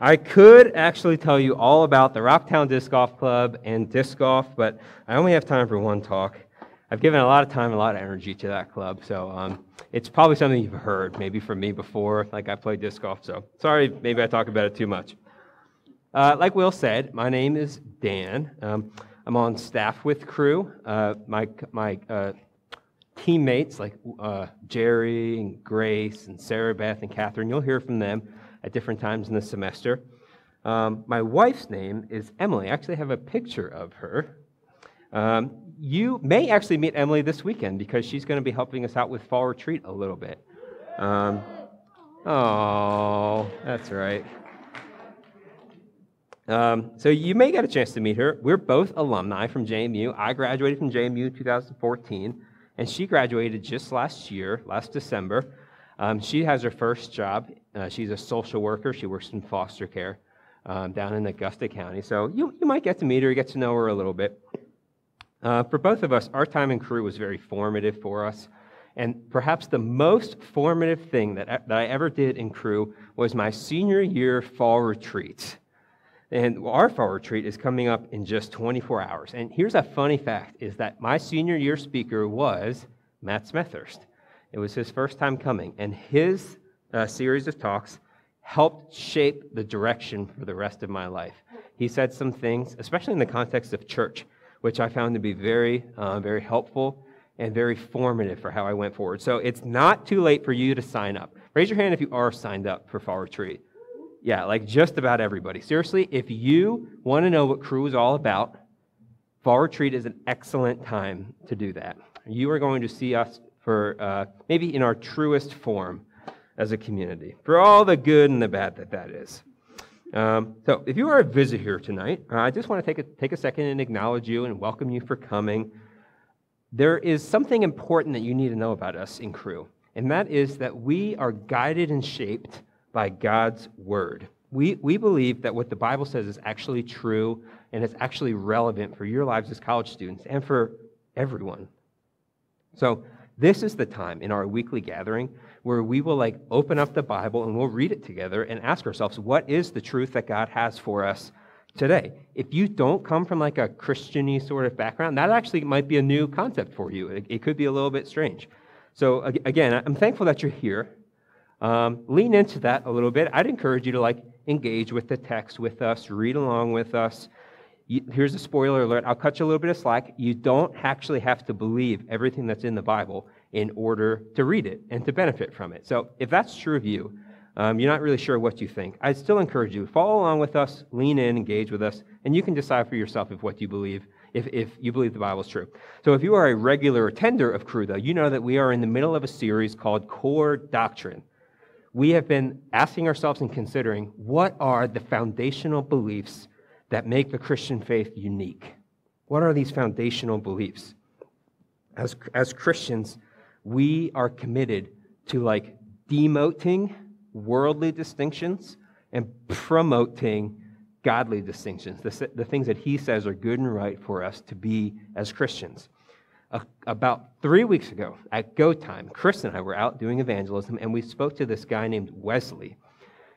I could actually tell you all about the Rocktown Disc Golf Club and disc golf, but I only have time for one talk. I've given a lot of time, a lot of energy to that club, so um, it's probably something you've heard, maybe from me before, like I played disc golf. So sorry, maybe I talk about it too much. Uh, like Will said, my name is Dan. Um, I'm on staff with Cru. Uh, my my uh, teammates like uh, Jerry and Grace and Sarah Beth and Catherine, you'll hear from them at different times in the semester. Um, my wife's name is Emily. I actually have a picture of her. Um, you may actually meet Emily this weekend because she's going to be helping us out with fall retreat a little bit. Um, oh, that's right. Um, so you may get a chance to meet her. We're both alumni from JMU. I graduated from JMU in 2014, and she graduated just last year, last December. Um, she has her first job. Uh, she's a social worker. She works in foster care um, down in Augusta County. So you, you might get to meet her, get to know her a little bit. Uh, for both of us, our time in Cru was very formative for us. And perhaps the most formative thing that, that I ever did in Cru was my senior year fall retreat. And our fall retreat is coming up in just 24 hours. And here's a funny fact is that my senior year speaker was Matt Smethurst. It was his first time coming, and his uh, series of talks helped shape the direction for the rest of my life. He said some things, especially in the context of church, which I found to be very, uh, very helpful and very formative for how I went forward. So it's not too late for you to sign up. Raise your hand if you are signed up for Fall Retreat. Yeah, like just about everybody. Seriously, if you want to know what Cru is all about, Fall Retreat is an excellent time to do that. You are going to see us for uh, maybe in our truest form as a community, for all the good and the bad that that is. Um, so, if you are a visitor here tonight, uh, I just want to take a, take a second and acknowledge you and welcome you for coming. There is something important that you need to know about us in Cru, and that is that we are guided and shaped by God's word. We, we believe that what the Bible says is actually true and it's actually relevant for your lives as college students and for everyone. So, this is the time in our weekly gathering where we will like open up the Bible and we'll read it together and ask ourselves, what is the truth that God has for us today? If you don't come from like a Christiany sort of background, that actually might be a new concept for you. It, it could be a little bit strange. So again, I'm thankful that you're here. Um, lean into that a little bit. I'd encourage you to like engage with the text with us, read along with us. You, here's a spoiler alert. I'll cut you a little bit of slack. You don't actually have to believe everything that's in the Bible in order to read it and to benefit from it. So if that's true of you, um, you're not really sure what you think. I'd still encourage you to follow along with us, lean in, engage with us, and you can decide for yourself if what you believe if, if you believe the Bible is true. So, if you are a regular attender of Cru, though, you know that we are in the middle of a series called Core Doctrine we have been asking ourselves and considering what are the foundational beliefs that make the Christian faith unique? What are these foundational beliefs? As, as Christians, we are committed to like demoting worldly distinctions and promoting godly distinctions, the, the things that he says are good and right for us to be as Christians about three weeks ago at Go Time, Chris and I were out doing evangelism, and we spoke to this guy named Wesley.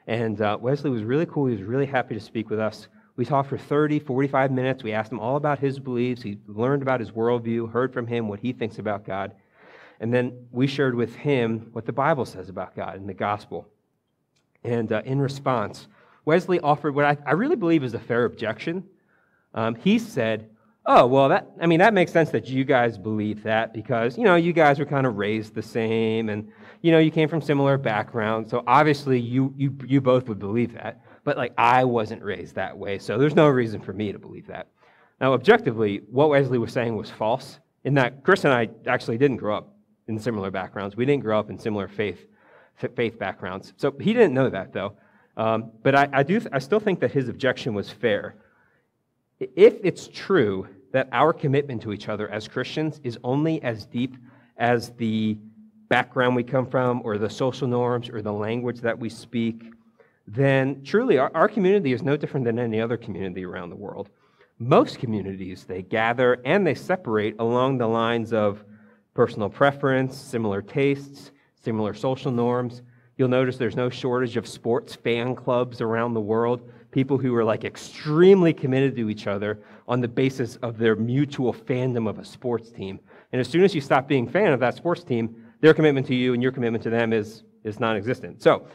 And uh, Wesley was really cool. He was really happy to speak with us. We talked for 30, 45 minutes. We asked him all about his beliefs. He learned about his worldview, heard from him what he thinks about God. And then we shared with him what the Bible says about God and the gospel. And uh, in response, Wesley offered what I, I, really believe is a fair objection. Um, he said, oh, well, that, I mean, that makes sense that you guys believe that because, you know, you guys were kind of raised the same and, you know, you came from similar backgrounds. So obviously you, you, you both would believe that. But, like, I wasn't raised that way. So there's no reason for me to believe that. Now, objectively, what Wesley was saying was false in that Chris and I actually didn't grow up in similar backgrounds. We didn't grow up in similar faith, faith backgrounds. So he didn't know that, though. Um, but I, I, do, I still think that his objection was fair. If it's true that our commitment to each other as Christians is only as deep as the background we come from, or the social norms, or the language that we speak, then truly our, our community is no different than any other community around the world. Most communities, they gather and they separate along the lines of personal preference, similar tastes, similar social norms. You'll notice there's no shortage of sports fan clubs around the world, people who are like extremely committed to each other on the basis of their mutual fandom of a sports team. And as soon as you stop being fan of that sports team, their commitment to you and your commitment to them is, is non existent. So,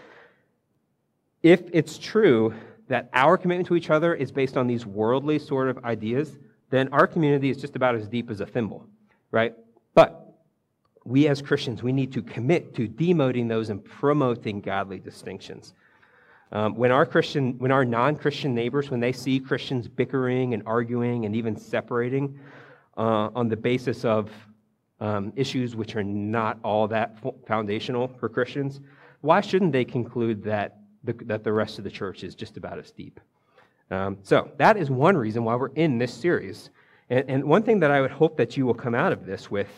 if it's true that our commitment to each other is based on these worldly sort of ideas, then our community is just about as deep as a thimble, right? But we as Christians, we need to commit to demoting those and promoting godly distinctions. Um, when our Christian, when our non-Christian neighbors, when they see Christians bickering and arguing and even separating uh, on the basis of um, issues which are not all that foundational for Christians, why shouldn't they conclude that the, that the rest of the church is just about as deep? Um, so that is one reason why we're in this series. And, and one thing that I would hope that you will come out of this with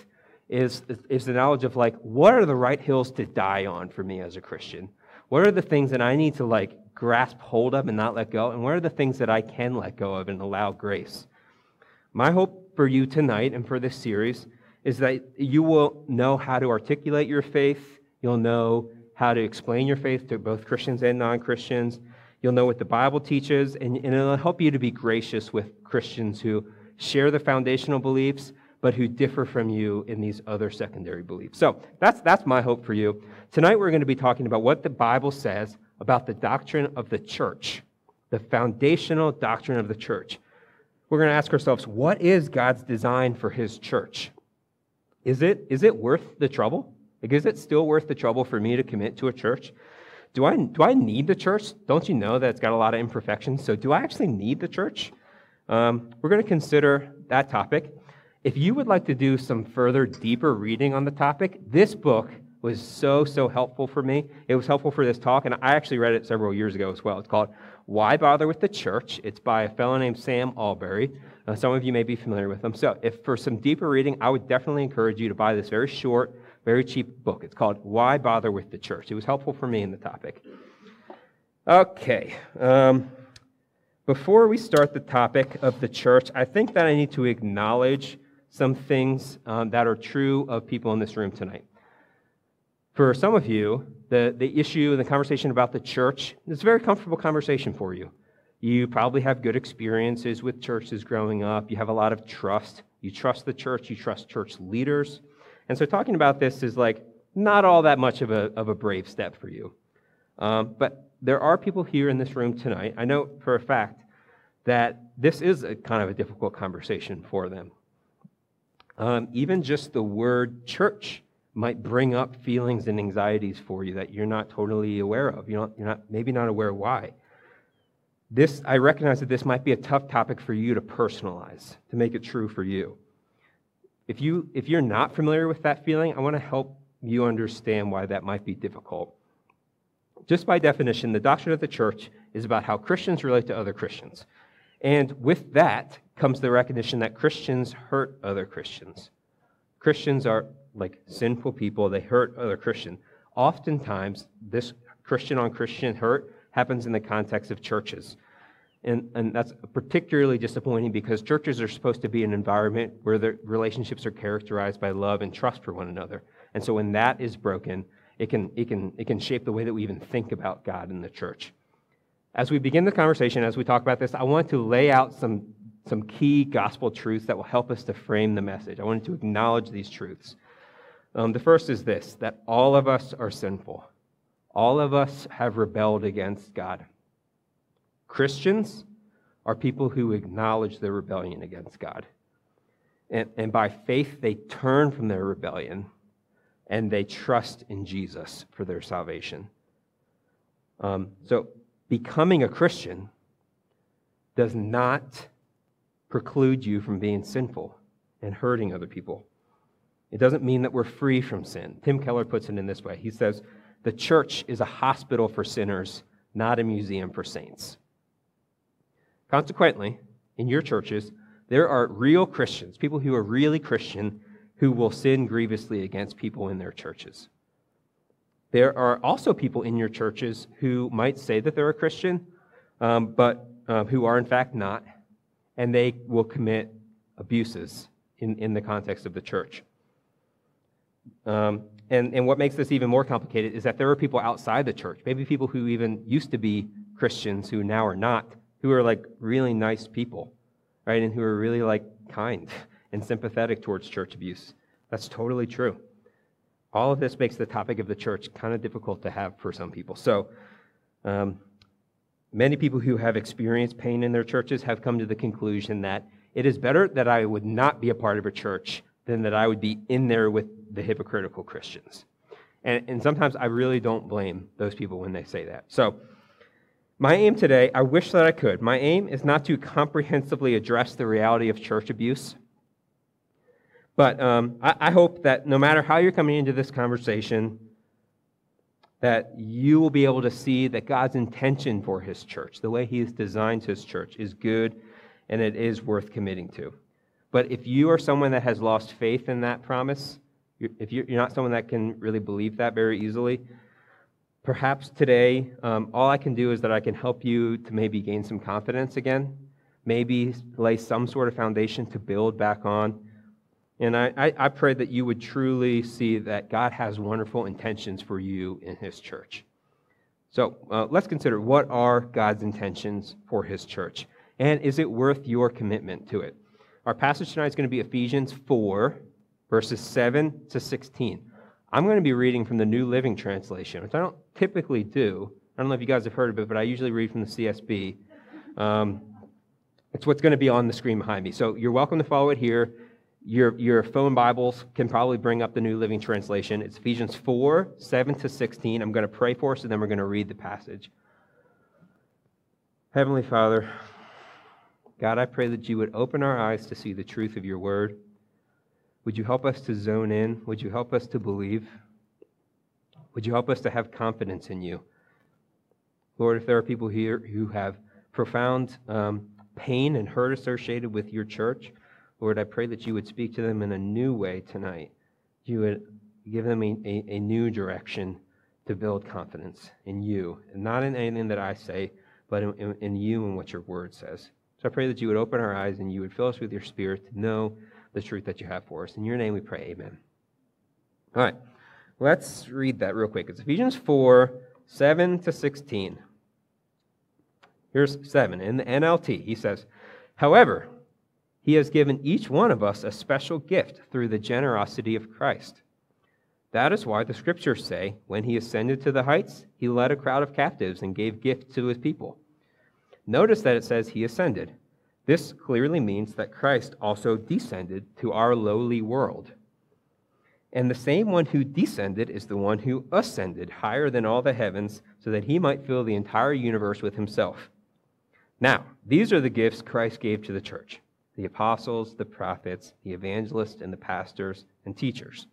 is, is the knowledge of like, what are the right hills to die on for me as a Christian? What are the things that I need to like grasp hold of and not let go? And what are the things that I can let go of and allow grace? My hope for you tonight and for this series is that you will know how to articulate your faith. You'll know how to explain your faith to both Christians and non Christians. You'll know what the Bible teaches, and, and it'll help you to be gracious with Christians who share the foundational beliefs, but who differ from you in these other secondary beliefs. So that's, that's my hope for you. Tonight we're going to be talking about what the Bible says about the doctrine of the church, the foundational doctrine of the church. We're going to ask ourselves, what is God's design for his church? Is it, is it worth the trouble? Like, is it still worth the trouble for me to commit to a church? Do I, do I need the church? Don't you know that it's got a lot of imperfections? So, do I actually need the church? Um, we're going to consider that topic. If you would like to do some further, deeper reading on the topic, this book was so, so helpful for me. It was helpful for this talk, and I actually read it several years ago as well. It's called Why Bother with the Church? It's by a fellow named Sam Allberry. Uh, some of you may be familiar with him. So, if for some deeper reading, I would definitely encourage you to buy this very short, very cheap book. It's called Why Bother with the Church. It was helpful for me in the topic. Okay. Um, before we start the topic of the church, I think that I need to acknowledge some things um, that are true of people in this room tonight. For some of you, the, the issue and the conversation about the church is a very comfortable conversation for you. You probably have good experiences with churches growing up. You have a lot of trust. You trust the church. You trust church leaders. And so talking about this is like not all that much of a, of a brave step for you. Um, but there are people here in this room tonight. I know for a fact that this is a kind of a difficult conversation for them. Um, even just the word church might bring up feelings and anxieties for you that you're not totally aware of. You're not, you're not maybe not aware why. This, I recognize that this might be a tough topic for you to personalize, to make it true for you. If, you, if you're not familiar with that feeling, I want to help you understand why that might be difficult. Just by definition, the doctrine of the church is about how Christians relate to other Christians. And with that comes the recognition that Christians hurt other Christians. Christians are like sinful people, they hurt other Christians. Oftentimes, this Christian on Christian hurt happens in the context of churches. And, and that's particularly disappointing because churches are supposed to be an environment where the relationships are characterized by love and trust for one another. And so when that is broken, it can, it can, it can shape the way that we even think about God in the church. As we begin the conversation, as we talk about this, I want to lay out some, some key gospel truths that will help us to frame the message. I wanted to acknowledge these truths. Um, the first is this that all of us are sinful, all of us have rebelled against God. Christians are people who acknowledge their rebellion against God. And, and by faith, they turn from their rebellion and they trust in Jesus for their salvation. Um, so, becoming a Christian does not preclude you from being sinful and hurting other people. It doesn't mean that we're free from sin. Tim Keller puts it in this way He says, The church is a hospital for sinners, not a museum for saints. Consequently, in your churches, there are real Christians, people who are really Christian, who will sin grievously against people in their churches. There are also people in your churches who might say that they're a Christian, um, but uh, who are in fact not, and they will commit abuses in, in the context of the church. Um, and, and what makes this even more complicated is that there are people outside the church, maybe people who even used to be Christians who now are not, who are like really nice people, right? And who are really like kind and sympathetic towards church abuse. That's totally true. All of this makes the topic of the church kind of difficult to have for some people. So, um, many people who have experienced pain in their churches have come to the conclusion that it is better that I would not be a part of a church than that I would be in there with the hypocritical Christians. And, and sometimes I really don't blame those people when they say that. So, my aim today, I wish that I could. My aim is not to comprehensively address the reality of church abuse, but um, I, I hope that no matter how you're coming into this conversation, that you will be able to see that God's intention for his church, the way he has designed his church, is good and it is worth committing to. But if you are someone that has lost faith in that promise, if you're not someone that can really believe that very easily, perhaps today um, all I can do is that I can help you to maybe gain some confidence again, maybe lay some sort of foundation to build back on. And I, I, I pray that you would truly see that God has wonderful intentions for you in His church. So uh, let's consider what are God's intentions for His church? And is it worth your commitment to it? Our passage tonight is going to be Ephesians 4, verses 7 to 16. I'm going to be reading from the New Living Translation, which I don't typically do. I don't know if you guys have heard of it, but I usually read from the CSB. Um, it's what's going to be on the screen behind me. So you're welcome to follow it here. Your, your phone Bibles can probably bring up the New Living Translation. It's Ephesians 4, 7 to 16. I'm going to pray for us, and then we're going to read the passage. Heavenly Father, God, I pray that you would open our eyes to see the truth of your word. Would you help us to zone in? Would you help us to believe? Would you help us to have confidence in you? Lord, if there are people here who have profound um, pain and hurt associated with your church, Lord, I pray that you would speak to them in a new way tonight. You would give them a, a, a new direction to build confidence in you, and not in anything that I say, but in, in, in you and what your word says. So I pray that you would open our eyes and you would fill us with your spirit to know the truth that you have for us. In your name we pray, amen. All right, let's read that real quick. It's Ephesians 4 7 to 16. Here's 7. In the NLT, he says, However, he has given each one of us a special gift through the generosity of Christ. That is why the scriptures say, when he ascended to the heights, he led a crowd of captives and gave gifts to his people. Notice that it says he ascended. This clearly means that Christ also descended to our lowly world. And the same one who descended is the one who ascended higher than all the heavens so that he might fill the entire universe with himself. Now, these are the gifts Christ gave to the church the apostles, the prophets, the evangelists, and the pastors and teachers.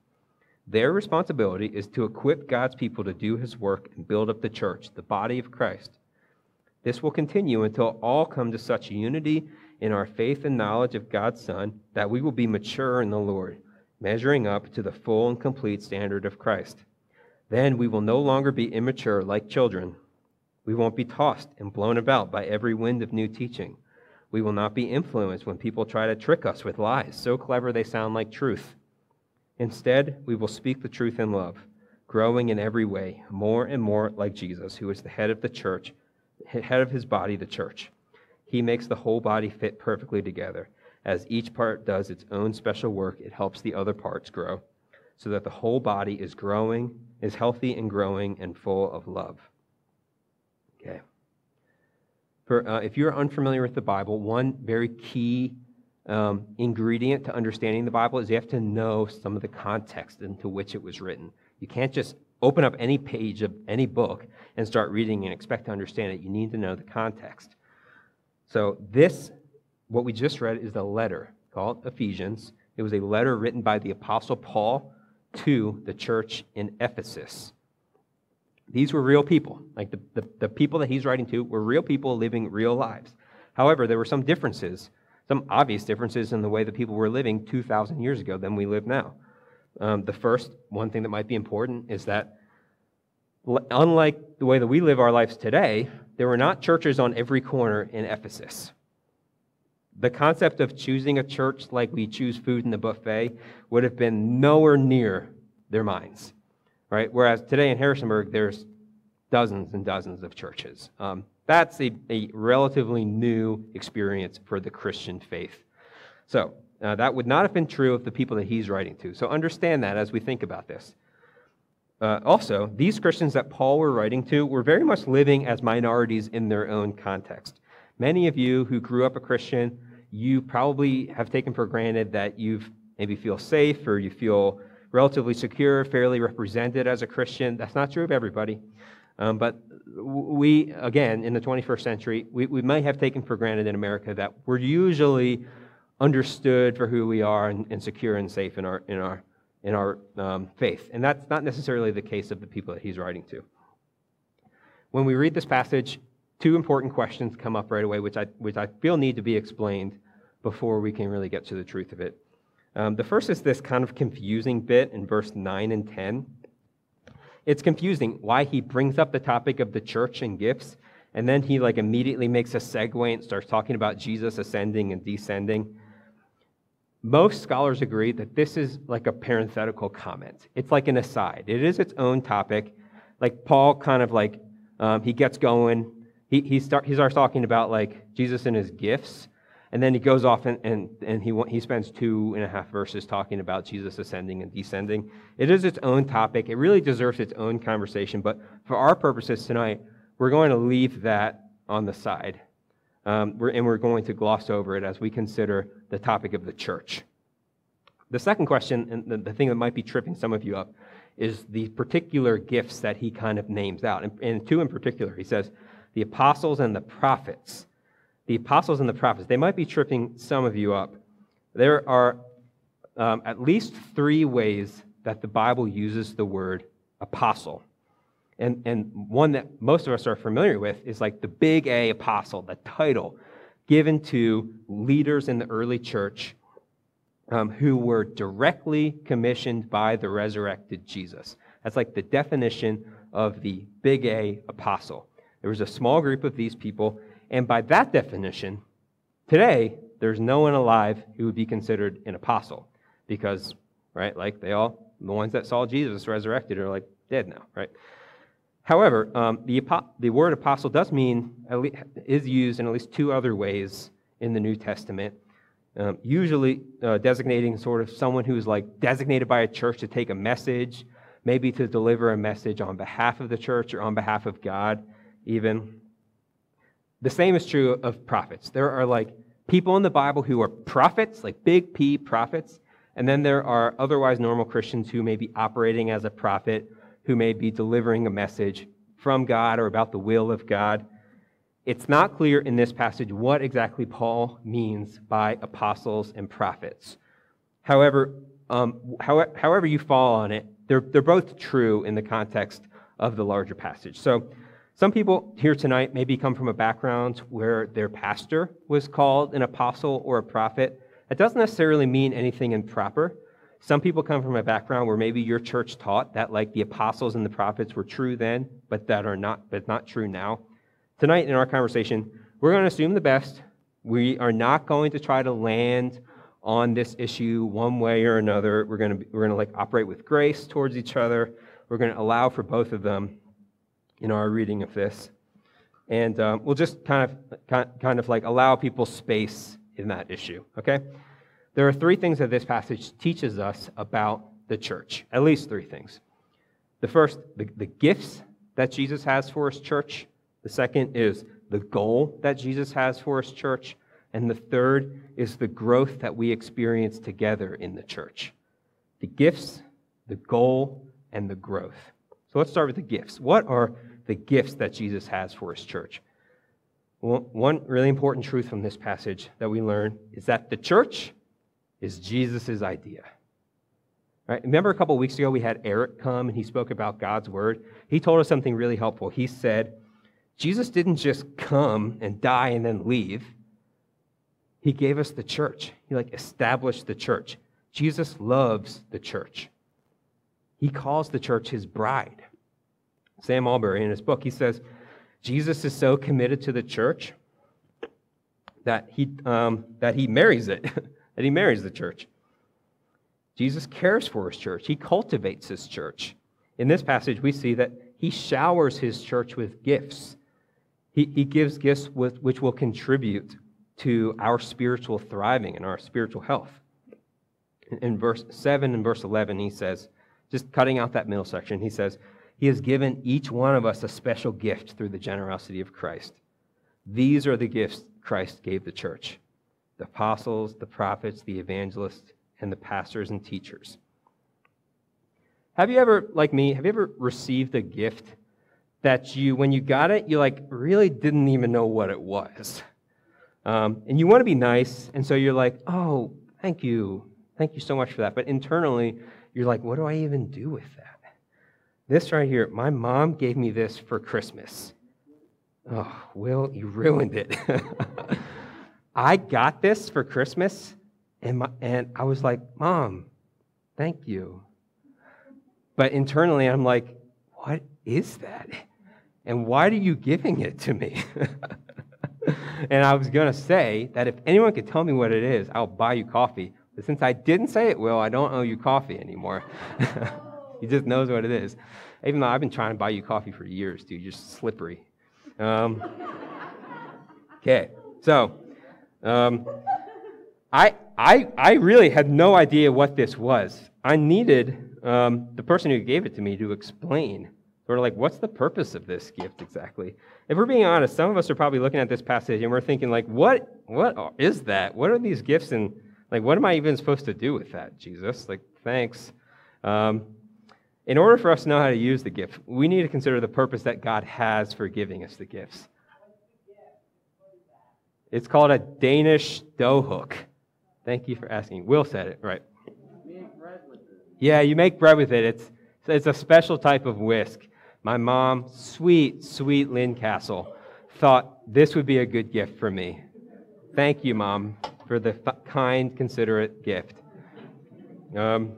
Their responsibility is to equip God's people to do his work and build up the church, the body of Christ this will continue until all come to such unity in our faith and knowledge of God's Son that we will be mature in the Lord, measuring up to the full and complete standard of Christ. Then we will no longer be immature like children. We won't be tossed and blown about by every wind of new teaching. We will not be influenced when people try to trick us with lies so clever they sound like truth. Instead, we will speak the truth in love, growing in every way more and more like Jesus, who is the head of the church head of his body, the church. He makes the whole body fit perfectly together. As each part does its own special work, it helps the other parts grow, so that the whole body is growing, is healthy and growing, and full of love. Okay. For, uh, if you're unfamiliar with the Bible, one very key um, ingredient to understanding the Bible is you have to know some of the context into which it was written. You can't just open up any page of any book and start reading and expect to understand it. You need to know the context. So, this, what we just read, is the letter called Ephesians. It was a letter written by the Apostle Paul to the church in Ephesus. These were real people. Like the, the, the people that he's writing to were real people living real lives. However, there were some differences, some obvious differences in the way the people were living 2,000 years ago than we live now. Um, the first, one thing that might be important is that, unlike the way that we live our lives today, there were not churches on every corner in Ephesus. The concept of choosing a church like we choose food in the buffet would have been nowhere near their minds, right? Whereas today in Harrisonburg, there's dozens and dozens of churches. Um, that's a, a relatively new experience for the Christian faith. So, uh, that would not have been true of the people that he's writing to. So, understand that as we think about this. Uh, also, these Christians that Paul were writing to were very much living as minorities in their own context. Many of you who grew up a Christian, you probably have taken for granted that you've maybe feel safe or you feel relatively secure, fairly represented as a Christian. That's not true of everybody. Um, but we, again, in the 21st century, we, we may have taken for granted in America that we're usually understood for who we are and, and secure and safe in our, in our, in our um, faith. And that's not necessarily the case of the people that he's writing to. When we read this passage, two important questions come up right away, which I, which I feel need to be explained before we can really get to the truth of it. Um, the first is this kind of confusing bit in verse 9 and 10. It's confusing why he brings up the topic of the church and gifts, and then he like immediately makes a segue and starts talking about Jesus ascending and descending. Most scholars agree that this is like a parenthetical comment. It's like an aside. It is its own topic. Like Paul kind of like um, he gets going. He he start he starts talking about like Jesus and his gifts, and then he goes off and, and, and he, he spends two and a half verses talking about Jesus ascending and descending. It is its own topic. It really deserves its own conversation. But for our purposes tonight, we're going to leave that on the side. Um, we're, and we're going to gloss over it as we consider the topic of the church. The second question, and the, the thing that might be tripping some of you up, is the particular gifts that he kind of names out. And, and two in particular, he says, the apostles and the prophets the apostles and the prophets, they might be tripping some of you up. There are um, at least three ways that the Bible uses the word apostle. And, and one that most of us are familiar with is like the big A apostle, the title given to leaders in the early church um, who were directly commissioned by the resurrected Jesus. That's like the definition of the big A apostle. There was a small group of these people, and by that definition, today, there's no one alive who would be considered an apostle because, right, like they all, the ones that saw Jesus resurrected are like dead now, right? However, um, the, the word apostle does mean, is used in at least two other ways in the New Testament, um, usually uh, designating sort of someone who's like designated by a church to take a message, maybe to deliver a message on behalf of the church or on behalf of God, even. The same is true of prophets. There are like people in the Bible who are prophets, like big P prophets, and then there are otherwise normal Christians who may be operating as a prophet, who may be delivering a message from God or about the will of God. It's not clear in this passage what exactly Paul means by apostles and prophets. However, um, however, however you fall on it, they're, they're both true in the context of the larger passage. So some people here tonight maybe come from a background where their pastor was called an apostle or a prophet. That doesn't necessarily mean anything improper. Some people come from a background where maybe your church taught that like the apostles and the prophets were true then, but that are not but not true now. Tonight in our conversation, we're going to assume the best. We are not going to try to land on this issue one way or another. We're going to we're going to like operate with grace towards each other. We're going to allow for both of them in our reading of this. And um, we'll just kind of, kind of like allow people space in that issue, okay? There are three things that this passage teaches us about the church, at least three things. The first, the, the gifts that Jesus has for his church. The second is the goal that Jesus has for his church. And the third is the growth that we experience together in the church. The gifts, the goal, and the growth. So let's start with the gifts. What are the gifts that Jesus has for his church. One really important truth from this passage that we learn is that the church is Jesus' idea. Right? Remember a couple weeks ago we had Eric come and he spoke about God's word? He told us something really helpful. He said, Jesus didn't just come and die and then leave. He gave us the church. He like established the church. Jesus loves the church. He calls the church his bride. Sam Allberry, in his book, he says, Jesus is so committed to the church that he, um, that he marries it, that he marries the church. Jesus cares for his church, he cultivates his church. In this passage, we see that he showers his church with gifts. He, he gives gifts with, which will contribute to our spiritual thriving and our spiritual health. In, in verse 7 and verse 11, he says, just cutting out that middle section, he says, He has given each one of us a special gift through the generosity of Christ. These are the gifts Christ gave the church the apostles, the prophets, the evangelists, and the pastors and teachers. Have you ever, like me, have you ever received a gift that you, when you got it, you like really didn't even know what it was? Um, and you want to be nice, and so you're like, oh, thank you. Thank you so much for that. But internally, you're like, what do I even do with that? This right here, my mom gave me this for Christmas. Oh, Will, you ruined it. I got this for Christmas, and, my, and I was like, Mom, thank you. But internally, I'm like, what is that? And why are you giving it to me? and I was going to say that if anyone could tell me what it is, I'll buy you coffee. But since I didn't say it, Will, I don't owe you coffee anymore. he just knows what it is. Even though I've been trying to buy you coffee for years, dude, you're slippery. Um, okay, so um, I, I, I really had no idea what this was. I needed um, the person who gave it to me to explain, sort of like, what's the purpose of this gift exactly? If we're being honest, some of us are probably looking at this passage and we're thinking, like, what, what is that? What are these gifts and, like, what am I even supposed to do with that, Jesus? Like, thanks. Um, in order for us to know how to use the gift, we need to consider the purpose that God has for giving us the gifts. It's called a Danish dough hook. Thank you for asking. Will said it, right? Yeah, you make bread with it. It's, it's a special type of whisk. My mom, sweet, sweet Lynn Castle, thought this would be a good gift for me. Thank you, Mom, for the kind, considerate gift. Um,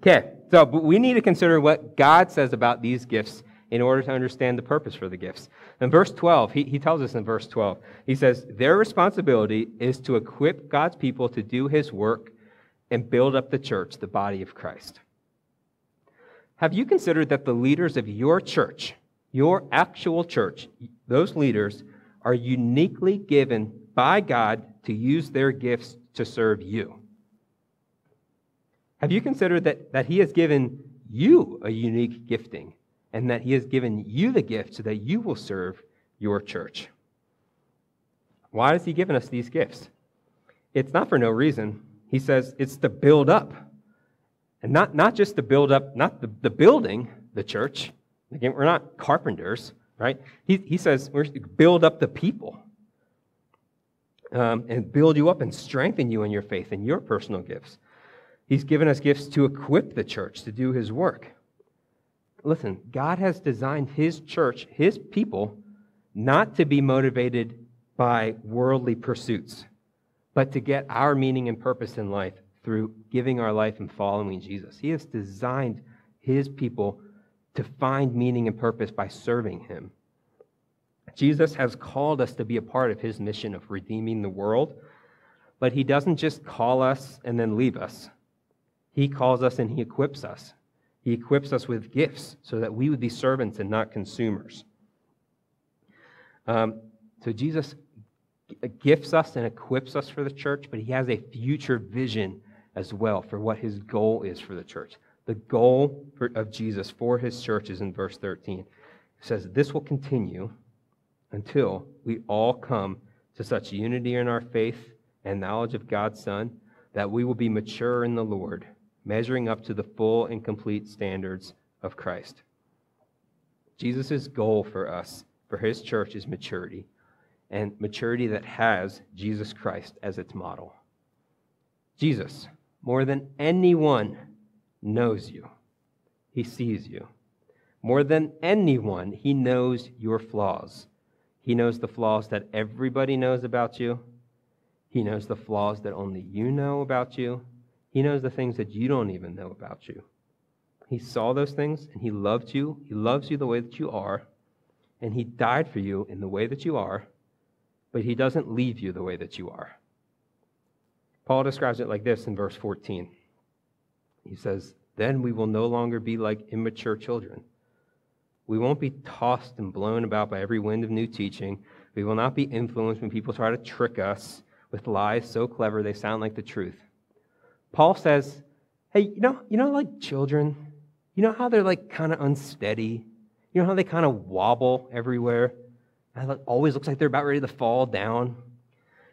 okay, so we need to consider what God says about these gifts in order to understand the purpose for the gifts. In verse 12, he, he tells us in verse 12, he says, Their responsibility is to equip God's people to do his work and build up the church, the body of Christ. Have you considered that the leaders of your church, your actual church, those leaders are uniquely given by God to use their gifts to serve you? Have you considered that, that He has given you a unique gifting and that He has given you the gift so that you will serve your church? Why has He given us these gifts? It's not for no reason. He says it's to build up. And not, not just to build up, not the, the building, the church. Again, we're not carpenters, right? He, he says we're to build up the people um, and build you up and strengthen you in your faith and your personal gifts. He's given us gifts to equip the church to do his work. Listen, God has designed his church, his people, not to be motivated by worldly pursuits, but to get our meaning and purpose in life through giving our life and following Jesus. He has designed his people to find meaning and purpose by serving him. Jesus has called us to be a part of his mission of redeeming the world, but he doesn't just call us and then leave us. He calls us and He equips us. He equips us with gifts so that we would be servants and not consumers. Um, so Jesus gifts us and equips us for the church, but He has a future vision as well for what His goal is for the church. The goal for, of Jesus for His church is in verse 13. It says, This will continue until we all come to such unity in our faith and knowledge of God's Son that we will be mature in the Lord measuring up to the full and complete standards of Christ. Jesus' goal for us, for his church, is maturity, and maturity that has Jesus Christ as its model. Jesus, more than anyone, knows you, he sees you. More than anyone, he knows your flaws. He knows the flaws that everybody knows about you. He knows the flaws that only you know about you. He knows the things that you don't even know about you. He saw those things and He loved you. He loves you the way that you are. And He died for you in the way that you are, but He doesn't leave you the way that you are. Paul describes it like this in verse 14. He says, Then we will no longer be like immature children. We won't be tossed and blown about by every wind of new teaching. We will not be influenced when people try to trick us with lies so clever they sound like the truth. Paul says, Hey, you know, you know, like children, you know how they're like kind of unsteady? You know how they kind of wobble everywhere? And it always looks like they're about ready to fall down.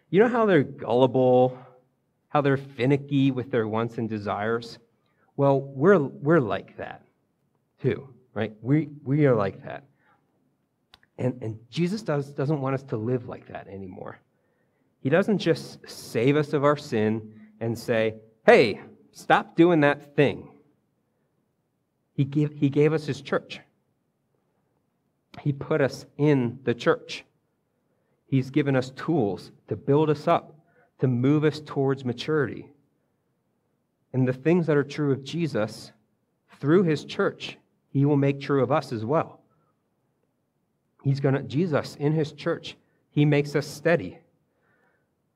You know how they're gullible, how they're finicky with their wants and desires? Well, we're, we're like that too, right? We, we are like that. And, and Jesus does, doesn't want us to live like that anymore. He doesn't just save us of our sin and say, hey, stop doing that thing. He gave, he gave us his church. He put us in the church. He's given us tools to build us up, to move us towards maturity. And the things that are true of Jesus through his church, he will make true of us as well. He's going to, Jesus in his church, he makes us steady.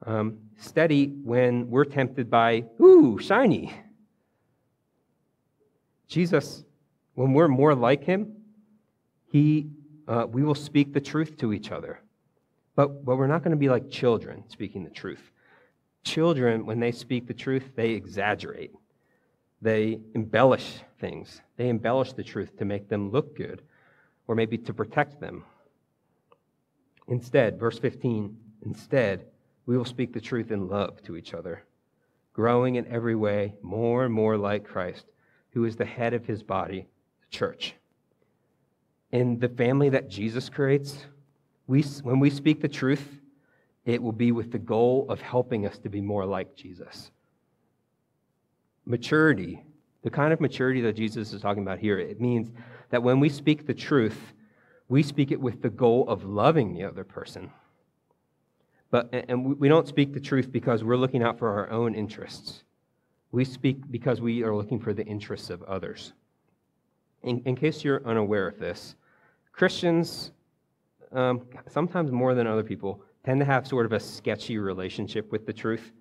Um, steady when we're tempted by, ooh, shiny. Jesus, when we're more like him, he, uh, we will speak the truth to each other. But, but we're not going to be like children speaking the truth. Children, when they speak the truth, they exaggerate. They embellish things. They embellish the truth to make them look good or maybe to protect them. Instead, verse 15, instead, we will speak the truth in love to each other, growing in every way more and more like Christ, who is the head of his body, the church. In the family that Jesus creates, we, when we speak the truth, it will be with the goal of helping us to be more like Jesus. Maturity, the kind of maturity that Jesus is talking about here, it means that when we speak the truth, we speak it with the goal of loving the other person. But, and we don't speak the truth because we're looking out for our own interests. We speak because we are looking for the interests of others. In, in case you're unaware of this, Christians, um, sometimes more than other people, tend to have sort of a sketchy relationship with the truth.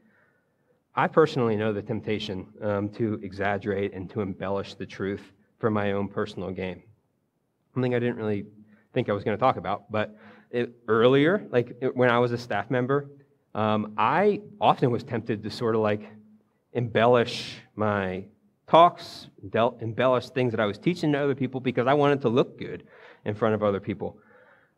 I personally know the temptation um, to exaggerate and to embellish the truth for my own personal gain. Something I didn't really think I was going to talk about. But it, earlier, like when I was a staff member, um, I often was tempted to sort of like embellish my talks, del- embellish things that I was teaching to other people because I wanted to look good in front of other people.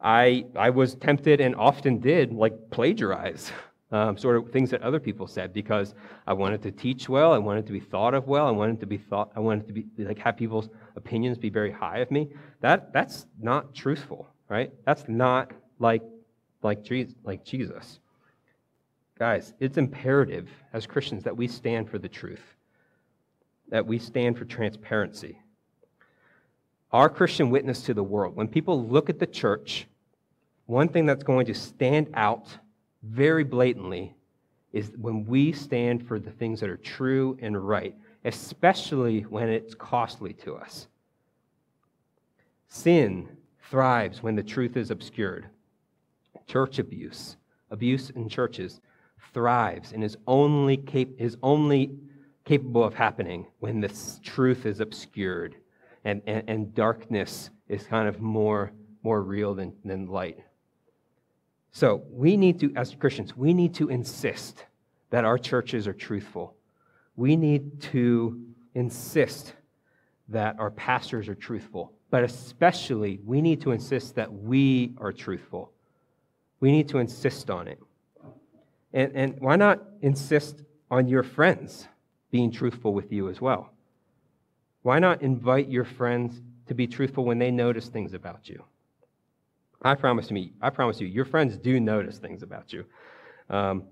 I, I was tempted and often did like plagiarize um, sort of things that other people said because I wanted to teach well, I wanted to be thought of well, I wanted to be thought, I wanted to be like have people's opinions be very high of me. That that's not truthful, right? That's not like like Jesus, like Jesus. Guys, it's imperative as Christians that we stand for the truth, that we stand for transparency. Our Christian witness to the world, when people look at the church, one thing that's going to stand out very blatantly is when we stand for the things that are true and right, especially when it's costly to us. Sin thrives when the truth is obscured. Church abuse, abuse in churches, thrives and is only, cap- is only capable of happening when the truth is obscured and, and, and darkness is kind of more, more real than, than light. So we need to, as Christians, we need to insist that our churches are truthful. We need to insist that our pastors are truthful. But especially, we need to insist that we are truthful. We need to insist on it. And, and why not insist on your friends being truthful with you as well? Why not invite your friends to be truthful when they notice things about you? I promise me, I promise you, your friends do notice things about you. Um,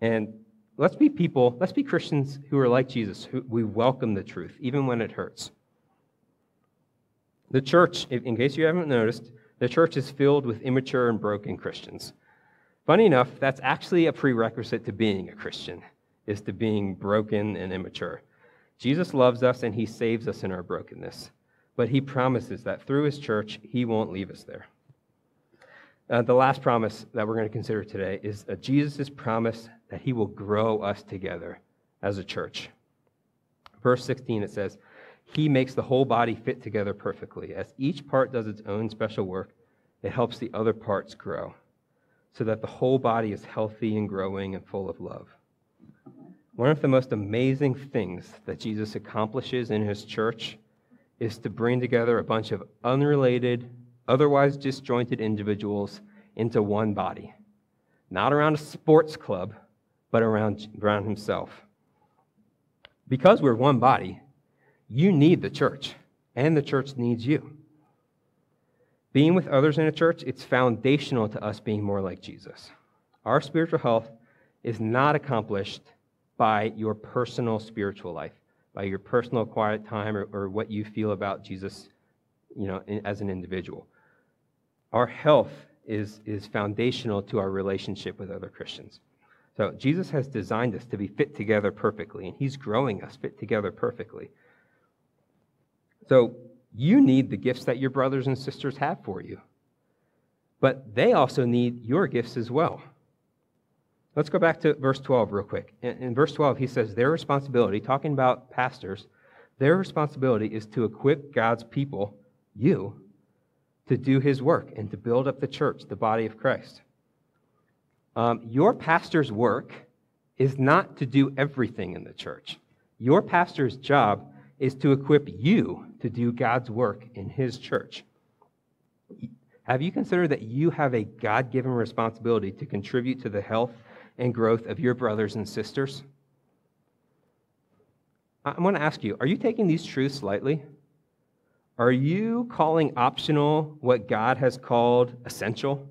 and let's be people, let's be Christians who are like Jesus, who we welcome the truth, even when it hurts. The church, in case you haven't noticed, the church is filled with immature and broken Christians. Funny enough, that's actually a prerequisite to being a Christian, is to being broken and immature. Jesus loves us and he saves us in our brokenness, but he promises that through his church, he won't leave us there. Uh, the last promise that we're going to consider today is Jesus' promise that he will grow us together as a church. Verse 16, it says, He makes the whole body fit together perfectly. As each part does its own special work, it helps the other parts grow, so that the whole body is healthy and growing and full of love. One of the most amazing things that Jesus accomplishes in his church is to bring together a bunch of unrelated, otherwise disjointed individuals into one body. Not around a sports club, but around, around himself. Because we're one body, you need the church, and the church needs you. Being with others in a church, it's foundational to us being more like Jesus. Our spiritual health is not accomplished by your personal spiritual life, by your personal quiet time or, or what you feel about Jesus, you know, in, as an individual. Our health is, is foundational to our relationship with other Christians. So Jesus has designed us to be fit together perfectly, and he's growing us fit together perfectly. So you need the gifts that your brothers and sisters have for you. But they also need your gifts as well. Let's go back to verse 12 real quick. In, in, verse 12, he says their responsibility, talking about pastors, their responsibility is to equip God's people, you, to do his work and to build up the church, the body of Christ. Um, your pastor's work is not to do everything in the church. Your pastor's job is to equip you to do God's work in his church. Have you considered that you have a God given responsibility to contribute to the health and growth of your brothers and sisters? I want to ask you are you taking these truths lightly? Are you calling optional what God has called essential?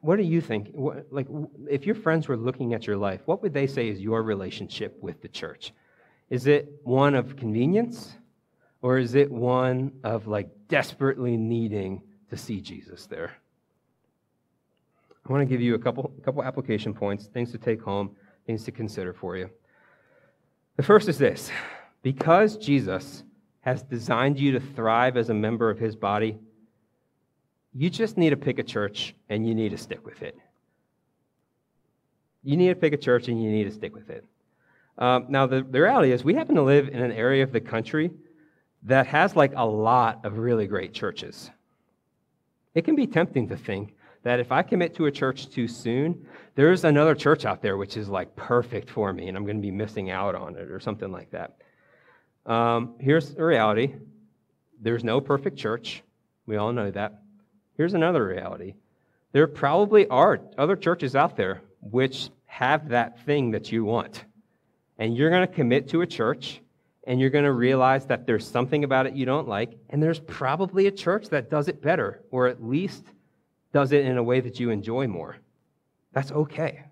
What do you think? Like, if your friends were looking at your life, what would they say is your relationship with the church? Is it one of convenience, or is it one of like desperately needing to see Jesus there? I want to give you a couple, a couple application points, things to take home, things to consider for you. The first is this because Jesus has designed you to thrive as a member of his body, you just need to pick a church and you need to stick with it. You need to pick a church and you need to stick with it. Um, now, the, the reality is, we happen to live in an area of the country that has like a lot of really great churches. It can be tempting to think that if I commit to a church too soon, there's another church out there which is like perfect for me and I'm going to be missing out on it or something like that. Um, here's the reality there's no perfect church. We all know that. Here's another reality there probably are other churches out there which have that thing that you want. And you're going to commit to a church and you're going to realize that there's something about it you don't like, and there's probably a church that does it better, or at least does it in a way that you enjoy more. That's okay.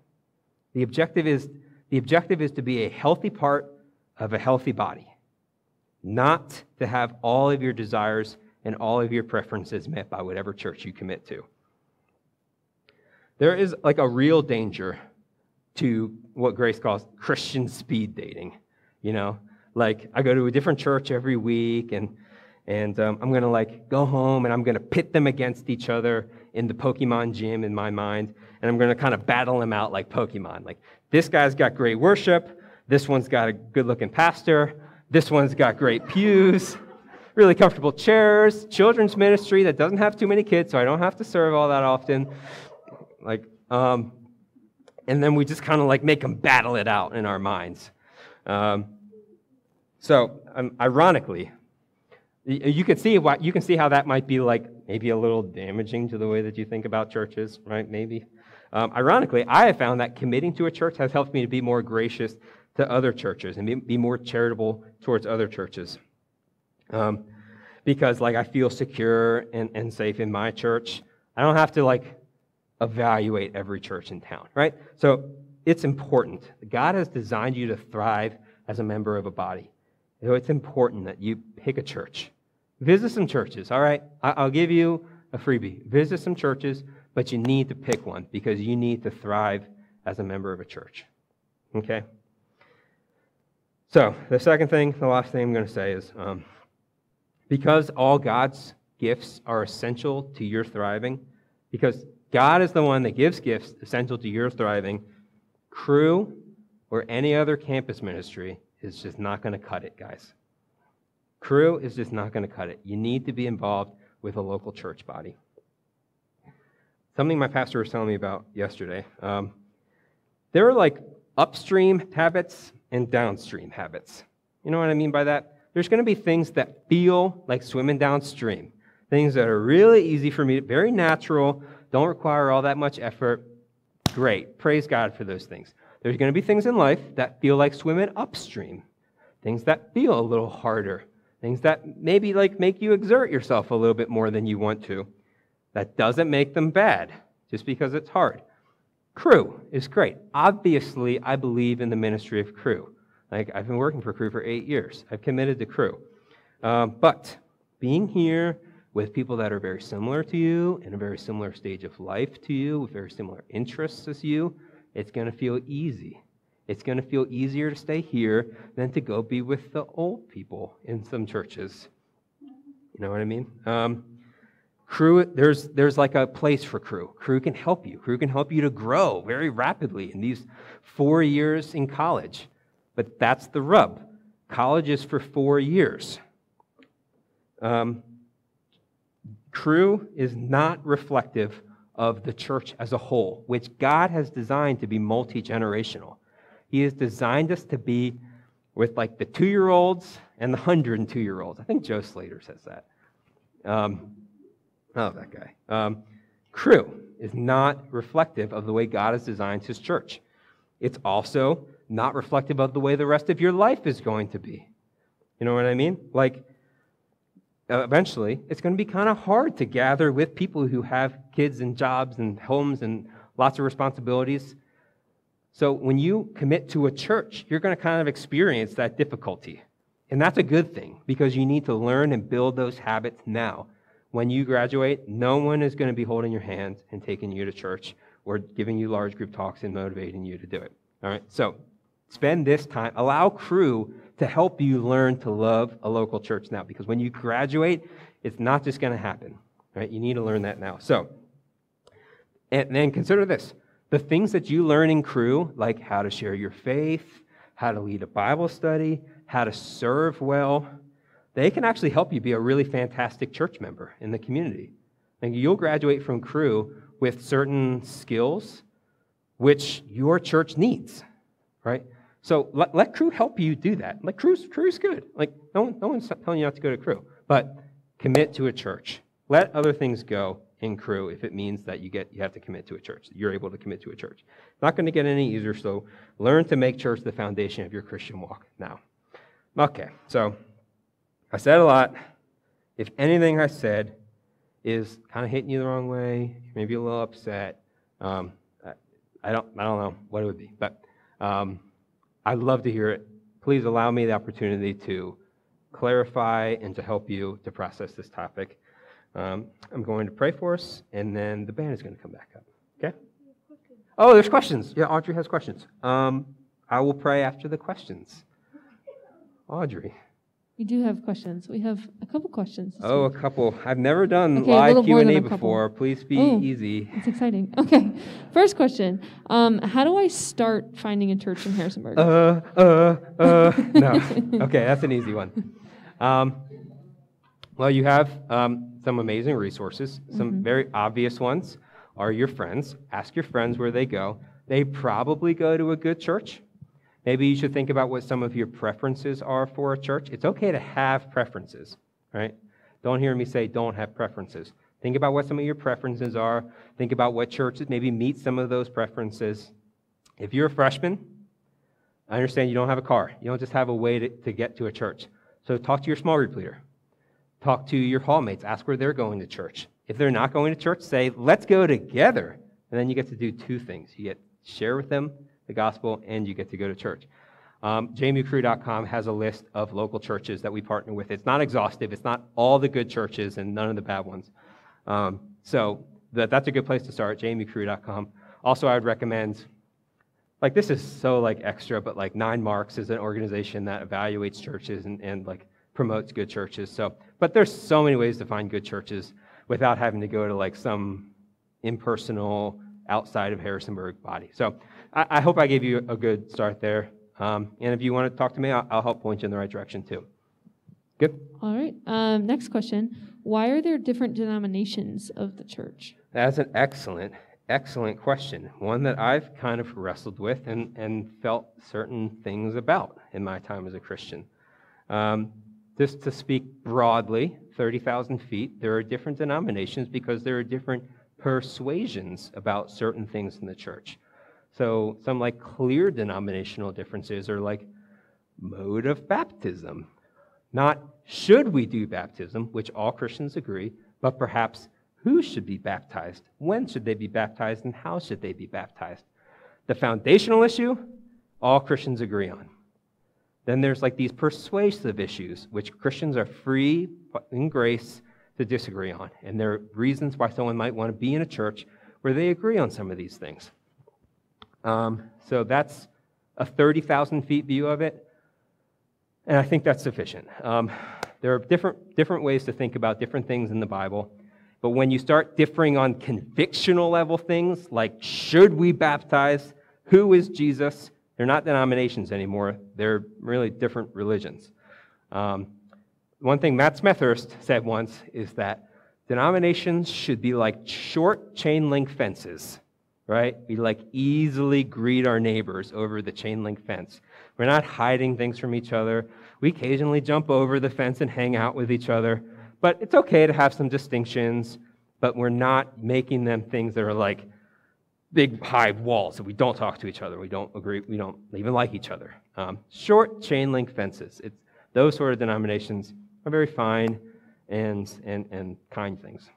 The objective is, the objective is to be a healthy part of a healthy body, not to have all of your desires and all of your preferences met by whatever church you commit to. There is like a real danger to what Grace calls Christian speed dating. You know, like I go to a different church every week and and um, I'm gonna like go home and I'm gonna pit them against each other in the Pokemon gym in my mind, and I'm gonna kind of battle them out like Pokemon. Like this guy's got great worship, this one's got a good-looking pastor, this one's got great pews, really comfortable chairs, children's ministry that doesn't have too many kids, so I don't have to serve all that often. Like, um, and then we just kind of like make them battle it out in our minds. Um, so, um, ironically, you can see what you can see how that might be like maybe a little damaging to the way that you think about churches, right? Maybe. Um, ironically, I have found that committing to a church has helped me to be more gracious to other churches and be, be more charitable towards other churches. Um, because like I feel secure and, and safe in my church. I don't have to like evaluate every church in town, right? So it's important. God has designed you to thrive as a member of a body. So it's important that you pick a church. Visit some churches, all right? I'll give you a freebie. Visit some churches, but you need to pick one because you need to thrive as a member of a church. Okay? So, the second thing, the last thing I'm going to say is um, because all God's gifts are essential to your thriving, because God is the one that gives gifts essential to your thriving, Cru or any other campus ministry is just not going to cut it, guys. Cru is just not going to cut it. You need to be involved with a local church body. Something my pastor was telling me about yesterday. Um, there are like upstream habits and downstream habits. You know what I mean by that? There's going to be things that feel like swimming downstream, things that are really easy for me, very natural, don't require all that much effort. Great. Praise God for those things. There's going to be things in life that feel like swimming upstream, things that feel a little harder, things that maybe like make you exert yourself a little bit more than you want to. That doesn't make them bad just because it's hard. Cru is great. Obviously, I believe in the ministry of Cru. Like I've been working for Cru for eight years. I've committed to Cru. Um, but being here with people that are very similar to you, in a very similar stage of life to you, with very similar interests as you, it's going to feel easy. It's going to feel easier to stay here than to go be with the old people in some churches. You know what I mean? Um, Cru, there's, there's like a place for Cru. Cru can help you. Cru can help you to grow very rapidly in these four years in college. But that's the rub. College is for four years. Um, Cru is not reflective of the church as a whole, which God has designed to be multi generational. He has designed us to be with like the two year olds and the 102 year olds. I think Joe Slater says that. Um, oh, that guy. Um, Cru is not reflective of the way God has designed his church. It's also not reflective of the way the rest of your life is going to be. You know what I mean? Like, Uh, eventually, it's going to be kind of hard to gather with people who have kids and jobs and homes and lots of responsibilities. So when you commit to a church, you're going to kind of experience that difficulty. And that's a good thing because you need to learn and build those habits now. When you graduate, no one is going to be holding your hand and taking you to church or giving you large group talks and motivating you to do it. All right? So spend this time, allow Cru to help you learn to love a local church now. Because when you graduate, it's not just going to happen, right? You need to learn that now. So, and then consider this the things that you learn in Cru, like how to share your faith, how to lead a Bible study, how to serve well, they can actually help you be a really fantastic church member in the community. And you'll graduate from Cru with certain skills which your church needs, right? So let, let Cru help you do that. Like Cru's, Cru's good. Like no, one, no one's telling you not to go to Cru, but commit to a church. Let other things go in Cru if it means that you get you have to commit to a church. You're able to commit to a church. Not going to get any easier. So learn to make church the foundation of your Christian walk now. Okay, so I said a lot. If anything I said is kind of hitting you the wrong way, maybe a little upset, um, I, I, don't I don't know what it would be, but. Um, I'd love to hear it. Please allow me the opportunity to clarify and to help you to process this topic. Um, I'm going to pray for us, and then the band is going to come back up. Okay? Oh, there's questions. Yeah, Audrey has questions. Um, I will pray after the questions. Audrey. We do have questions. We have a couple questions. Oh, week. a couple. I've never done okay, live Q and A before. Please be oh, easy. It's exciting. Okay, first question: um, How do I start finding a church in Harrisonburg? Uh, uh, uh. no. Okay, that's an easy one. Um, well, you have um, some amazing resources. Some mm-hmm. very obvious ones are your friends. Ask your friends where they go. They probably go to a good church. Maybe you should think about what some of your preferences are for a church. It's okay to have preferences, right? Don't hear me say don't have preferences. Think about what some of your preferences are. Think about what churches maybe meet some of those preferences. If you're a freshman, I understand you don't have a car. You don't just have a way to, to get to a church. So talk to your small group leader. Talk to your hallmates. Ask where they're going to church. If they're not going to church, say, let's go together. And then you get to do two things. You get share with them the gospel, and you get to go to church. Um, jmucru.com has a list of local churches that we partner with. It's not exhaustive. It's not all the good churches and none of the bad ones. Um, so that, that's a good place to start, jmucru.com. Also, I would recommend, like this is so like extra, but like Nine Marks is an organization that evaluates churches and, and like promotes good churches. So, but there's so many ways to find good churches without having to go to like some impersonal outside of Harrisonburg body. So I, I hope I gave you a good start there. Um, and if you want to talk to me, I'll, I'll help point you in the right direction too. Good? All right. Um, next question. Why are there different denominations of the church? That's an excellent, excellent question. One that I've kind of wrestled with and, and felt certain things about in my time as a Christian. Um, just to speak broadly, 30,000 feet, there are different denominations because there are different persuasions about certain things in the church. So, some like clear denominational differences are like mode of baptism. Not should we do baptism, which all Christians agree, but perhaps who should be baptized, when should they be baptized, and how should they be baptized. The foundational issue, all Christians agree on. Then there's like these persuasive issues, which Christians are free in grace to disagree on. And there are reasons why someone might want to be in a church where they agree on some of these things. Um, so that's a 30,000 feet view of it. And I think that's sufficient. Um, there are different, different ways to think about different things in the Bible. But when you start differing on convictional level things, like should we baptize? Who is Jesus? They're not denominations anymore. They're really different religions. Um, one thing Matt Smethurst said once is that denominations should be like short chain link fences, right? We like easily greet our neighbors over the chain link fence. We're not hiding things from each other. We occasionally jump over the fence and hang out with each other, but it's okay to have some distinctions, but we're not making them things that are like big high walls that we don't talk to each other. We don't agree. We don't even like each other. Um, short chain link fences. It's those sort of denominations are very fine and and and kind things.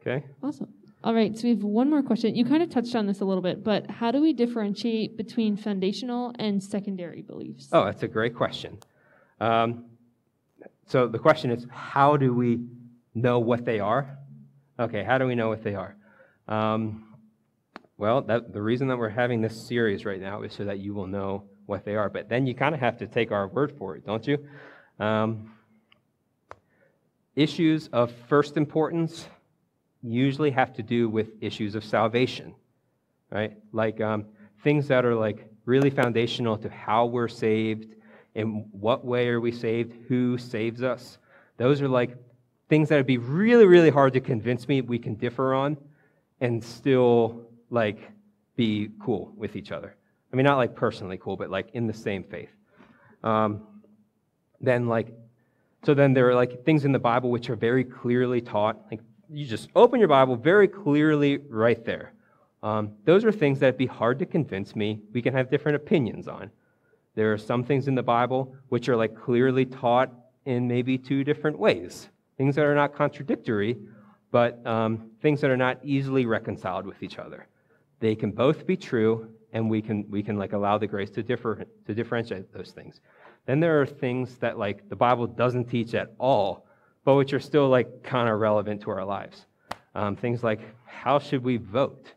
Okay. Awesome. All right, so we have one more question. You kind of touched on this a little bit, but how do we differentiate between foundational and secondary beliefs? Oh, that's a great question. Um, so the question is, how do we know what they are? Okay, how do we know what they are? Um, well, that, the reason that we're having this series right now is so that you will know what they are. But then you kind of have to take our word for it, don't you? Um, issues of first importance usually have to do with issues of salvation, right? Like um, things that are like really foundational to how we're saved, in what way are we saved, who saves us. Those are like things that would be really, really hard to convince me we can differ on and still like be cool with each other. I mean, not like personally cool, but like in the same faith. Um, then like, so then there are like things in the Bible which are very clearly taught. Like you just open your Bible very clearly right there. Um, those are things that'd be hard to convince me. We can have different opinions on. There are some things in the Bible which are like clearly taught in maybe two different ways. Things that are not contradictory, but um, things that are not easily reconciled with each other. They can both be true, and we can we can like allow the grace to differ to differentiate those things. Then there are things that like the Bible doesn't teach at all, but which are still like kind of relevant to our lives. Um, things like how should we vote?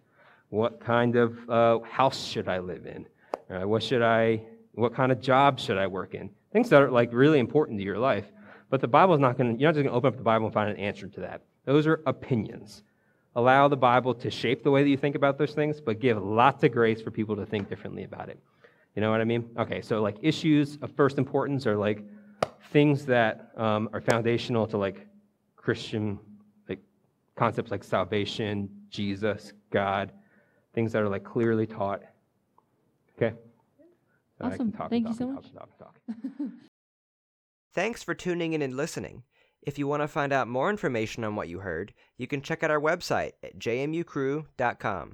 What kind of uh, house should I live in? Uh, what should I? What kind of job should I work in? Things that are like really important to your life. But the Bible is not going to. You're not just going to open up the Bible and find an answer to that. Those are opinions. Allow the Bible to shape the way that you think about those things, but give lots of grace for people to think differently about it. You know what I mean? Okay, so like issues of first importance are like things that um, are foundational to like Christian like concepts like salvation, Jesus, God, things that are like clearly taught. Okay. So awesome. Talk Thank talk you so talk much. talk talk. Thanks for tuning in and listening. If you want to find out more information on what you heard, you can check out our website at jmucru.com.